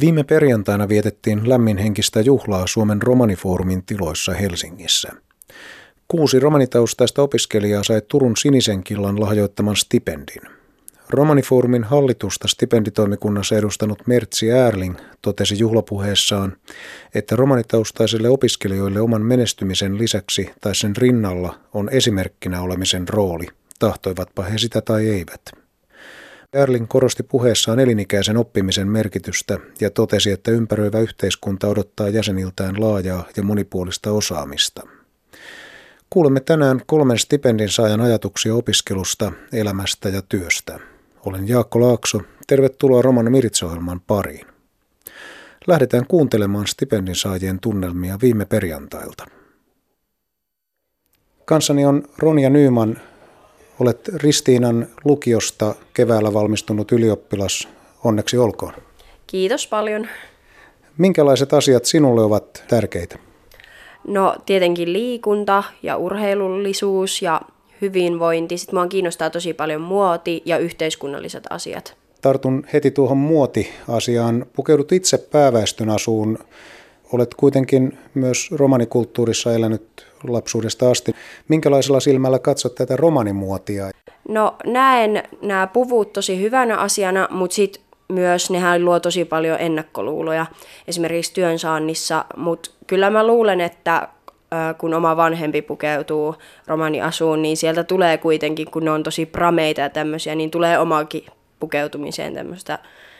Viime perjantaina vietettiin lämminhenkistä juhlaa Suomen romanifoorumin tiloissa Helsingissä. Kuusi romanitaustaista opiskelijaa sai Turun sinisen killan lahjoittaman stipendin. Romanifoorumin hallitusta stipenditoimikunnassa edustanut Mertsi Äärling totesi juhlapuheessaan, että romanitaustaisille opiskelijoille oman menestymisen lisäksi tai sen rinnalla on esimerkkinä olemisen rooli, tahtoivatpa he sitä tai eivät. Erling korosti puheessaan elinikäisen oppimisen merkitystä ja totesi, että ympäröivä yhteiskunta odottaa jäseniltään laajaa ja monipuolista osaamista. Kuulemme tänään kolmen stipendin saajan ajatuksia opiskelusta, elämästä ja työstä. Olen Jaakko Laakso. Tervetuloa Roman Miritsohjelman pariin. Lähdetään kuuntelemaan stipendin saajien tunnelmia viime perjantailta. Kanssani on Ronja Nyyman, Olet Ristiinan lukiosta keväällä valmistunut ylioppilas. Onneksi olkoon. Kiitos paljon. Minkälaiset asiat sinulle ovat tärkeitä? No tietenkin liikunta ja urheilullisuus ja hyvinvointi. Sitten mua kiinnostaa tosi paljon muoti ja yhteiskunnalliset asiat. Tartun heti tuohon muotiasiaan. Pukeudut itse pääväestön asuun. Olet kuitenkin myös romanikulttuurissa elänyt lapsuudesta asti. Minkälaisella silmällä katsot tätä romanimuotia? No näen nämä puvut tosi hyvänä asiana, mutta sitten myös nehän luo tosi paljon ennakkoluuloja esimerkiksi työnsaannissa, mutta kyllä mä luulen, että kun oma vanhempi pukeutuu romaniasuun, niin sieltä tulee kuitenkin, kun ne on tosi prameita ja tämmöisiä, niin tulee omaakin pukeutumiseen tämmöistä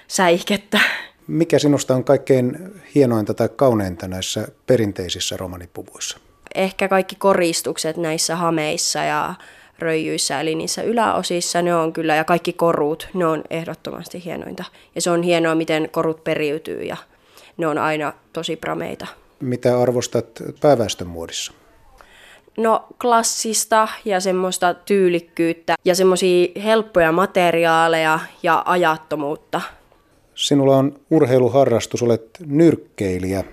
säikettä. Mikä sinusta on kaikkein hienointa tai kauneinta näissä perinteisissä romanipuvuissa? Ehkä kaikki koristukset näissä hameissa ja röijyissä, eli niissä yläosissa, ne on kyllä, ja kaikki korut, ne on ehdottomasti hienointa. Ja se on hienoa, miten korut periytyy, ja ne on aina tosi prameita. Mitä arvostat pääväestön muodissa? No klassista ja semmoista tyylikkyyttä ja semmoisia helppoja materiaaleja ja ajattomuutta. Sinulla on urheiluharrastus, olet nyrkkeilijä.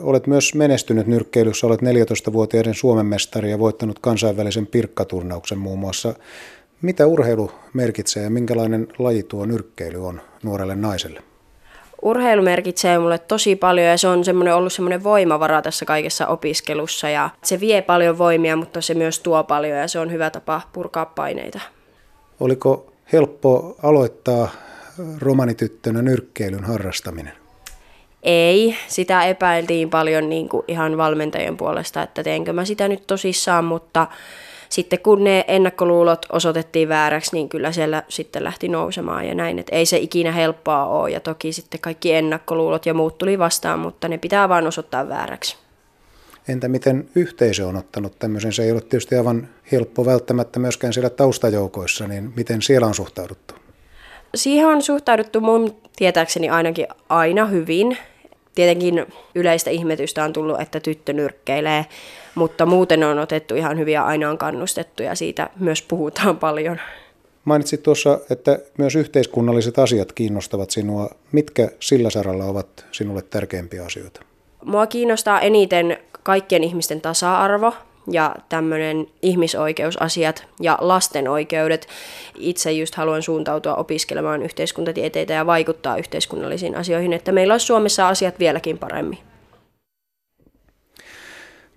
Olet myös menestynyt nyrkkeilyssä, olet 14-vuotiaiden Suomen mestari ja voittanut kansainvälisen pirkkaturnauksen muun muassa. Mitä urheilu merkitsee ja minkälainen laji tuo nyrkkeily on nuorelle naiselle? Urheilu merkitsee mulle tosi paljon ja se on semmoinen, ollut semmoinen voimavara tässä kaikessa opiskelussa ja se vie paljon voimia, mutta se myös tuo paljon ja se on hyvä tapa purkaa paineita. Oliko helppo aloittaa romanityttönä nyrkkeilyn harrastaminen? Ei, sitä epäiltiin paljon niin kuin ihan valmentajien puolesta, että teenkö mä sitä nyt tosissaan, mutta sitten kun ne ennakkoluulot osoitettiin vääräksi, niin kyllä siellä sitten lähti nousemaan ja näin, että ei se ikinä helppoa ole ja toki sitten kaikki ennakkoluulot ja muut tuli vastaan, mutta ne pitää vain osoittaa vääräksi. Entä miten yhteisö on ottanut tämmöisen? Se ei ole tietysti aivan helppo välttämättä myöskään siellä taustajoukoissa, niin miten siellä on suhtauduttu? Siihen on suhtauduttu mun tietääkseni ainakin aina hyvin. Tietenkin yleistä ihmetystä on tullut, että tyttö nyrkkeilee, mutta muuten on otettu ihan hyviä aina on kannustettu ja siitä myös puhutaan paljon. Mainitsit tuossa, että myös yhteiskunnalliset asiat kiinnostavat sinua. Mitkä sillä saralla ovat sinulle tärkeimpiä asioita? Mua kiinnostaa eniten kaikkien ihmisten tasa-arvo ja tämmöinen ihmisoikeusasiat ja lasten oikeudet. Itse just haluan suuntautua opiskelemaan yhteiskuntatieteitä ja vaikuttaa yhteiskunnallisiin asioihin, että meillä olisi Suomessa asiat vieläkin paremmin.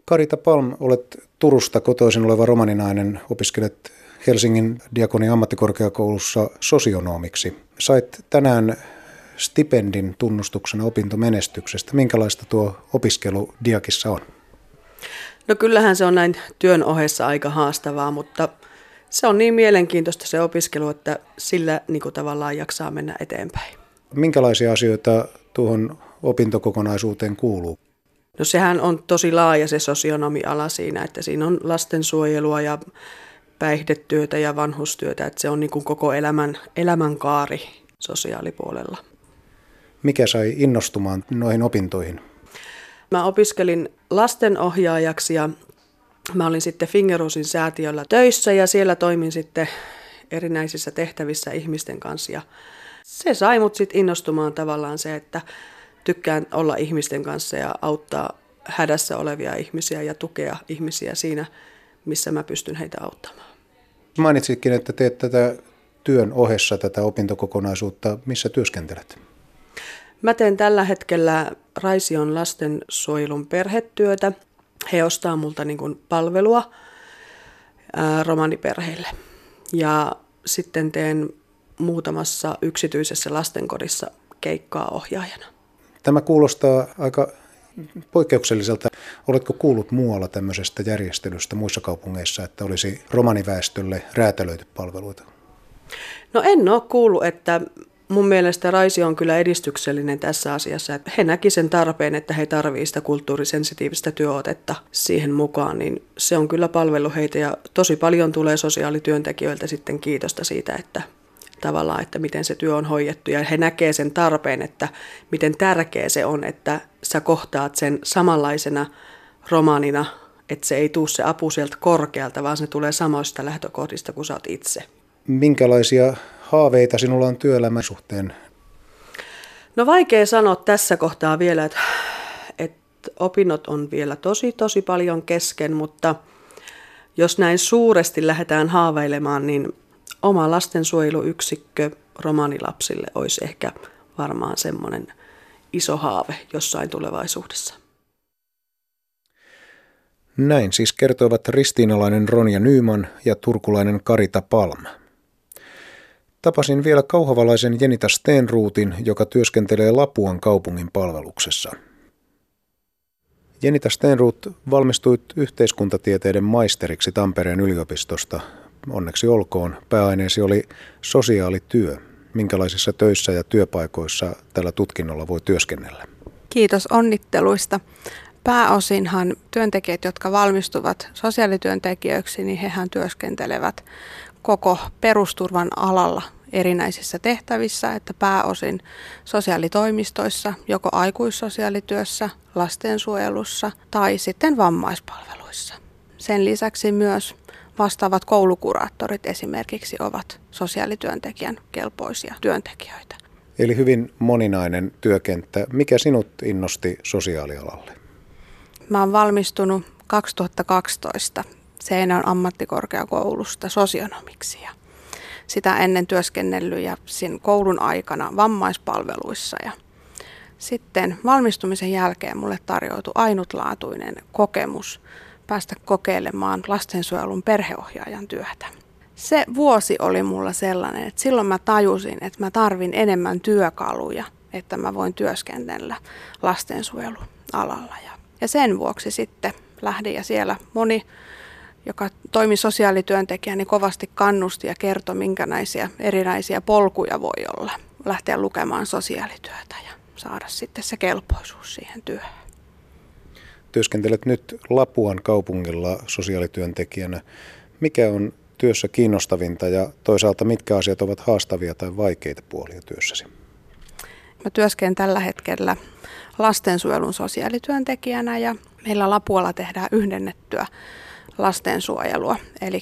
Karita Palm, olet Turusta kotoisin oleva romaninainen, opiskelet Helsingin Diakonin ammattikorkeakoulussa sosionomiksi. Sait tänään stipendin tunnustuksena opintomenestyksestä. Minkälaista tuo opiskelu Diakissa on? No kyllähän se on näin työn ohessa aika haastavaa, mutta se on niin mielenkiintoista se opiskelu, että sillä niin kuin tavallaan jaksaa mennä eteenpäin. Minkälaisia asioita tuohon opintokokonaisuuteen kuuluu? No sehän on tosi laaja se sosionomiala siinä, että siinä on lastensuojelua ja päihdetyötä ja vanhustyötä, että se on niin kuin koko elämän, elämänkaari sosiaalipuolella. Mikä sai innostumaan noihin opintoihin? Mä opiskelin lastenohjaajaksi ja mä olin sitten Fingerusin säätiöllä töissä ja siellä toimin sitten erinäisissä tehtävissä ihmisten kanssa. Ja se sai mut sitten innostumaan tavallaan se, että tykkään olla ihmisten kanssa ja auttaa hädässä olevia ihmisiä ja tukea ihmisiä siinä, missä mä pystyn heitä auttamaan. Mainitsitkin, että teet tätä työn ohessa tätä opintokokonaisuutta. Missä työskentelet? Mä teen tällä hetkellä Raision lastensuojelun perhetyötä. He ostaa multa niin kuin palvelua ää, romaniperheille. Ja sitten teen muutamassa yksityisessä lastenkodissa keikkaa ohjaajana. Tämä kuulostaa aika poikkeukselliselta. Oletko kuullut muualla tämmöisestä järjestelystä muissa kaupungeissa, että olisi romaniväestölle räätälöity palveluita? No en ole kuullut, että mun mielestä Raisi on kyllä edistyksellinen tässä asiassa. Että he näki sen tarpeen, että he tarvitsevat sitä kulttuurisensitiivistä työotetta siihen mukaan, niin se on kyllä palvelu heitä ja tosi paljon tulee sosiaalityöntekijöiltä sitten kiitosta siitä, että tavallaan, että miten se työ on hoidettu ja he näkee sen tarpeen, että miten tärkeä se on, että sä kohtaat sen samanlaisena romaanina, että se ei tule se apu sieltä korkealta, vaan se tulee samoista lähtökohdista kuin sä oot itse. Minkälaisia haaveita sinulla on työelämän suhteen? No vaikea sanoa tässä kohtaa vielä, että, että opinnot on vielä tosi tosi paljon kesken, mutta jos näin suuresti lähdetään haaveilemaan, niin oma lastensuojeluyksikkö romanilapsille olisi ehkä varmaan semmoinen iso haave jossain tulevaisuudessa. Näin siis kertoivat ristiinalainen Ronja Nyyman ja turkulainen Karita Palma. Tapasin vielä kauhavalaisen Jenita Stenruutin, joka työskentelee Lapuan kaupungin palveluksessa. Jenita Stenruut valmistuit yhteiskuntatieteiden maisteriksi Tampereen yliopistosta. Onneksi olkoon. Pääaineesi oli sosiaalityö. Minkälaisissa töissä ja työpaikoissa tällä tutkinnolla voi työskennellä? Kiitos onnitteluista. Pääosinhan työntekijät, jotka valmistuvat sosiaalityöntekijöiksi, niin hehän työskentelevät koko perusturvan alalla erinäisissä tehtävissä, että pääosin sosiaalitoimistoissa, joko aikuissosiaalityössä, lastensuojelussa tai sitten vammaispalveluissa. Sen lisäksi myös vastaavat koulukuraattorit esimerkiksi ovat sosiaalityöntekijän kelpoisia työntekijöitä. Eli hyvin moninainen työkenttä. Mikä sinut innosti sosiaalialalle? Mä oon valmistunut 2012 Seinäjoen ammattikorkeakoulusta sosionomiksi ja sitä ennen työskennellyt ja siinä koulun aikana vammaispalveluissa ja sitten valmistumisen jälkeen mulle tarjoutui ainutlaatuinen kokemus päästä kokeilemaan lastensuojelun perheohjaajan työtä. Se vuosi oli mulla sellainen, että silloin mä tajusin, että mä tarvin enemmän työkaluja, että mä voin työskennellä lastensuojelualalla. Ja sen vuoksi sitten lähdin ja siellä moni joka toimi sosiaalityöntekijä, niin kovasti kannusti ja kertoi, minkälaisia erinäisiä polkuja voi olla lähteä lukemaan sosiaalityötä ja saada sitten se kelpoisuus siihen työhön. Työskentelet nyt Lapuan kaupungilla sosiaalityöntekijänä. Mikä on työssä kiinnostavinta ja toisaalta mitkä asiat ovat haastavia tai vaikeita puolia työssäsi? Mä työskentelen tällä hetkellä lastensuojelun sosiaalityöntekijänä ja meillä Lapualla tehdään yhdennettyä lastensuojelua. Eli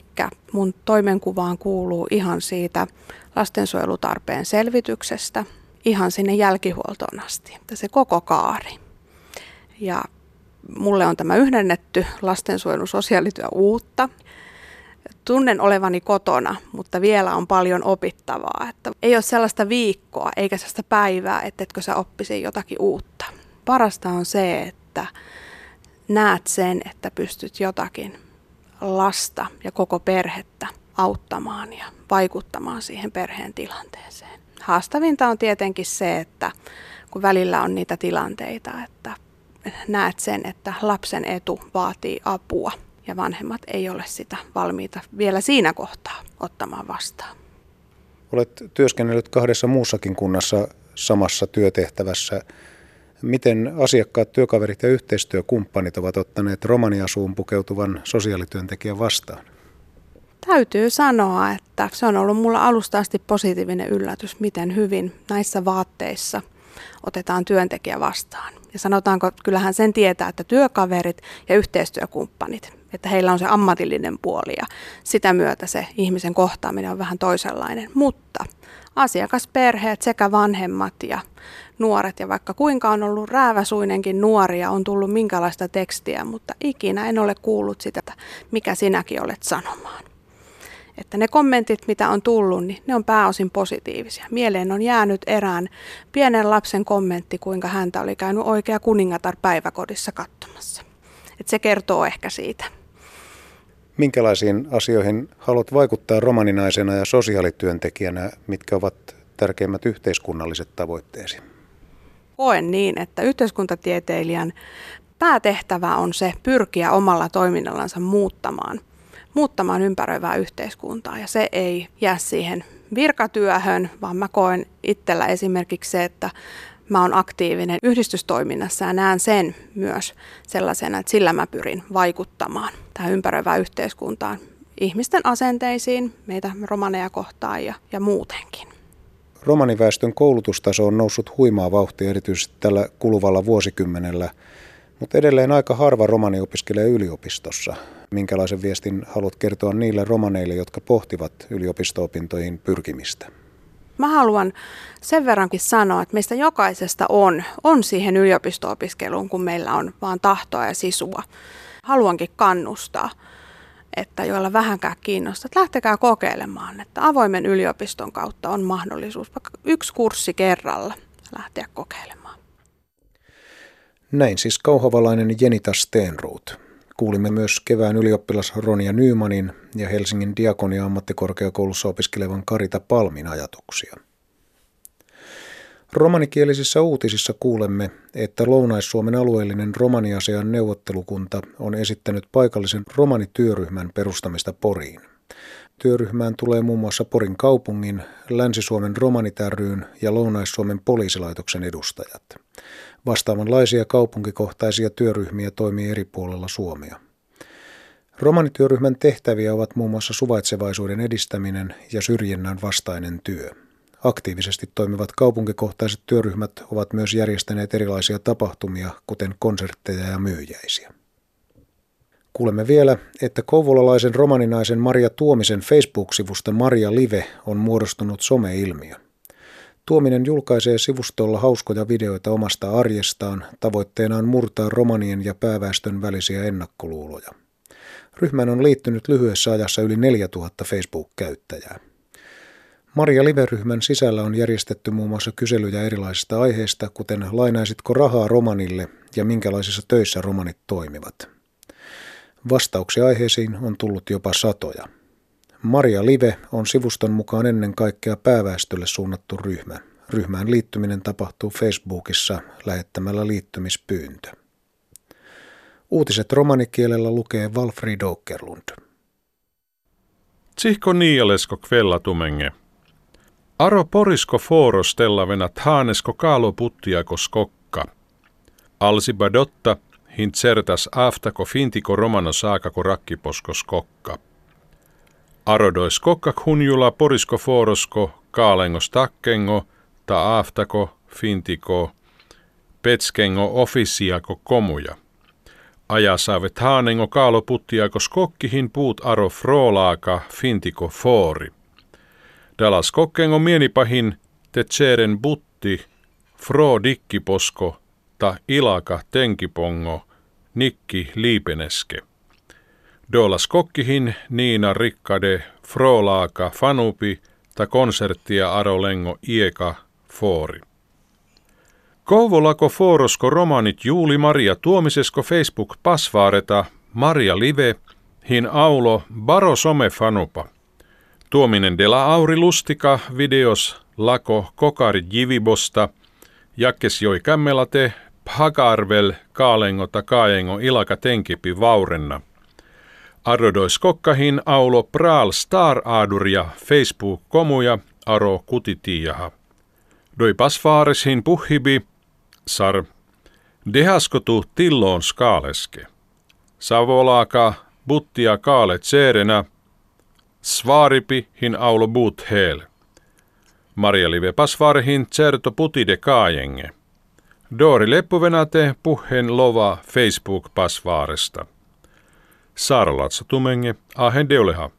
mun toimenkuvaan kuuluu ihan siitä lastensuojelutarpeen selvityksestä ihan sinne jälkihuoltoon asti. Se koko kaari. Ja mulle on tämä yhdennetty lastensuojelun sosiaalityö uutta. Tunnen olevani kotona, mutta vielä on paljon opittavaa. Että ei ole sellaista viikkoa eikä sellaista päivää, ettetkö sä oppisi jotakin uutta. Parasta on se, että näet sen, että pystyt jotakin lasta ja koko perhettä auttamaan ja vaikuttamaan siihen perheen tilanteeseen. Haastavinta on tietenkin se, että kun välillä on niitä tilanteita, että näet sen, että lapsen etu vaatii apua ja vanhemmat ei ole sitä valmiita vielä siinä kohtaa ottamaan vastaan. Olet työskennellyt kahdessa muussakin kunnassa samassa työtehtävässä. Miten asiakkaat, työkaverit ja yhteistyökumppanit ovat ottaneet romaniasuun pukeutuvan sosiaalityöntekijän vastaan? Täytyy sanoa, että se on ollut mulla alusta asti positiivinen yllätys, miten hyvin näissä vaatteissa otetaan työntekijä vastaan. Ja sanotaanko, kyllähän sen tietää, että työkaverit ja yhteistyökumppanit, että heillä on se ammatillinen puoli ja sitä myötä se ihmisen kohtaaminen on vähän toisenlainen. Mutta asiakasperheet sekä vanhemmat ja nuoret ja vaikka kuinka on ollut rääväsuinenkin nuoria, on tullut minkälaista tekstiä, mutta ikinä en ole kuullut sitä, että mikä sinäkin olet sanomaan. että ne kommentit, mitä on tullut, niin ne on pääosin positiivisia. Mieleen on jäänyt erään pienen lapsen kommentti, kuinka häntä oli käynyt oikea kuningatar päiväkodissa katsomassa. Et se kertoo ehkä siitä. Minkälaisiin asioihin haluat vaikuttaa romaninaisena ja sosiaalityöntekijänä, mitkä ovat tärkeimmät yhteiskunnalliset tavoitteesi? Koen niin, että yhteiskuntatieteilijän päätehtävä on se pyrkiä omalla toiminnallansa muuttamaan, muuttamaan ympäröivää yhteiskuntaa. Ja se ei jää siihen virkatyöhön, vaan mä koen itsellä esimerkiksi se, että mä oon aktiivinen yhdistystoiminnassa ja näen sen myös sellaisena, että sillä mä pyrin vaikuttamaan tähän ympäröivään yhteiskuntaan, ihmisten asenteisiin, meitä romaneja kohtaan ja, ja muutenkin. Romaniväestön koulutustaso on noussut huimaa vauhtia erityisesti tällä kuluvalla vuosikymmenellä, mutta edelleen aika harva romani opiskelee yliopistossa. Minkälaisen viestin haluat kertoa niille romaneille, jotka pohtivat yliopisto-opintoihin pyrkimistä? Mä haluan sen verrankin sanoa, että meistä jokaisesta on, on siihen yliopisto-opiskeluun, kun meillä on vaan tahtoa ja sisua. Haluankin kannustaa, että joilla vähänkään kiinnostaa, että lähtekää kokeilemaan, että avoimen yliopiston kautta on mahdollisuus vaikka yksi kurssi kerralla lähteä kokeilemaan. Näin siis kauhavalainen Jenita Steenruut. Kuulimme myös kevään ylioppilas Ronja Nymanin ja Helsingin Diakonia ammattikorkeakoulussa opiskelevan Karita Palmin ajatuksia. Romanikielisissä uutisissa kuulemme, että Lounais-Suomen alueellinen romaniasian neuvottelukunta on esittänyt paikallisen romanityöryhmän perustamista Poriin. Työryhmään tulee muun muassa Porin kaupungin, Länsi-Suomen romanit ja Lounais-Suomen poliisilaitoksen edustajat. Vastaavanlaisia kaupunkikohtaisia työryhmiä toimii eri puolilla Suomea. Romanityöryhmän tehtäviä ovat muun muassa suvaitsevaisuuden edistäminen ja syrjinnän vastainen työ. Aktiivisesti toimivat kaupunkikohtaiset työryhmät ovat myös järjestäneet erilaisia tapahtumia, kuten konsertteja ja myyjäisiä. Kuulemme vielä, että kouvolalaisen romaninaisen Maria Tuomisen Facebook-sivusta Maria Live on muodostunut someilmiö. Tuominen julkaisee sivustolla hauskoja videoita omasta arjestaan, tavoitteenaan murtaa romanien ja pääväestön välisiä ennakkoluuloja. Ryhmän on liittynyt lyhyessä ajassa yli 4000 Facebook-käyttäjää. Maria Live-ryhmän sisällä on järjestetty muun muassa kyselyjä erilaisista aiheista, kuten lainaisitko rahaa romanille ja minkälaisissa töissä romanit toimivat. Vastauksia aiheisiin on tullut jopa satoja. Maria Live on sivuston mukaan ennen kaikkea pääväestölle suunnattu ryhmä. Ryhmään liittyminen tapahtuu Facebookissa lähettämällä liittymispyyntö. Uutiset romanikielellä lukee Walfrid Okerlund. Tsihko niialesko tumenge. Aro porisko foorostellavena taanesko kaalo puttiako skokka. Alsi badotta hin certas aftako fintiko romano saakako rakkiposko skokka. Arodois kokkak hunjula porisko forosko kaalengo stakkengo ta aftako fintiko petskengo ofisiako komuja. Ajasaavet haanengo kaalo puttiako skokkihin puut aro froolaaka fintiko foori. Dalas kokkengo mienipahin te tseren butti fro dikkiposko ta ilaka tenkipongo nikki liipeneske. Dolas kokkihin Niina Rikkade Frolaaka Fanupi ta konserttia Arolengo Ieka Foori. Kouvolako Forosko romanit Juuli Maria Tuomisesko Facebook pasvaareta Maria Live hin aulo Baro Some Fanupa. Tuominen dela Auri Lustika videos lako kokari jivibosta jakkes joi kämmelate Hagarvel kaalengo ta kaajengo ilaka tenkipi vaurenna – Arrodois kokkahin aulo praal star aaduria Facebook-komuja aro kutitiaha. Doi pasfaareshin puhibi sar dehaskotu tilloon skaaleske. Savolaaka buttia kaale tseerenä svaripi hin aulo but heel. Maria live pasvarhin tserto putide kaajenge. Dori leppuvenate puhen lova Facebook-pasvaaresta. Saaralaatsa tumenge, ahen deuleha.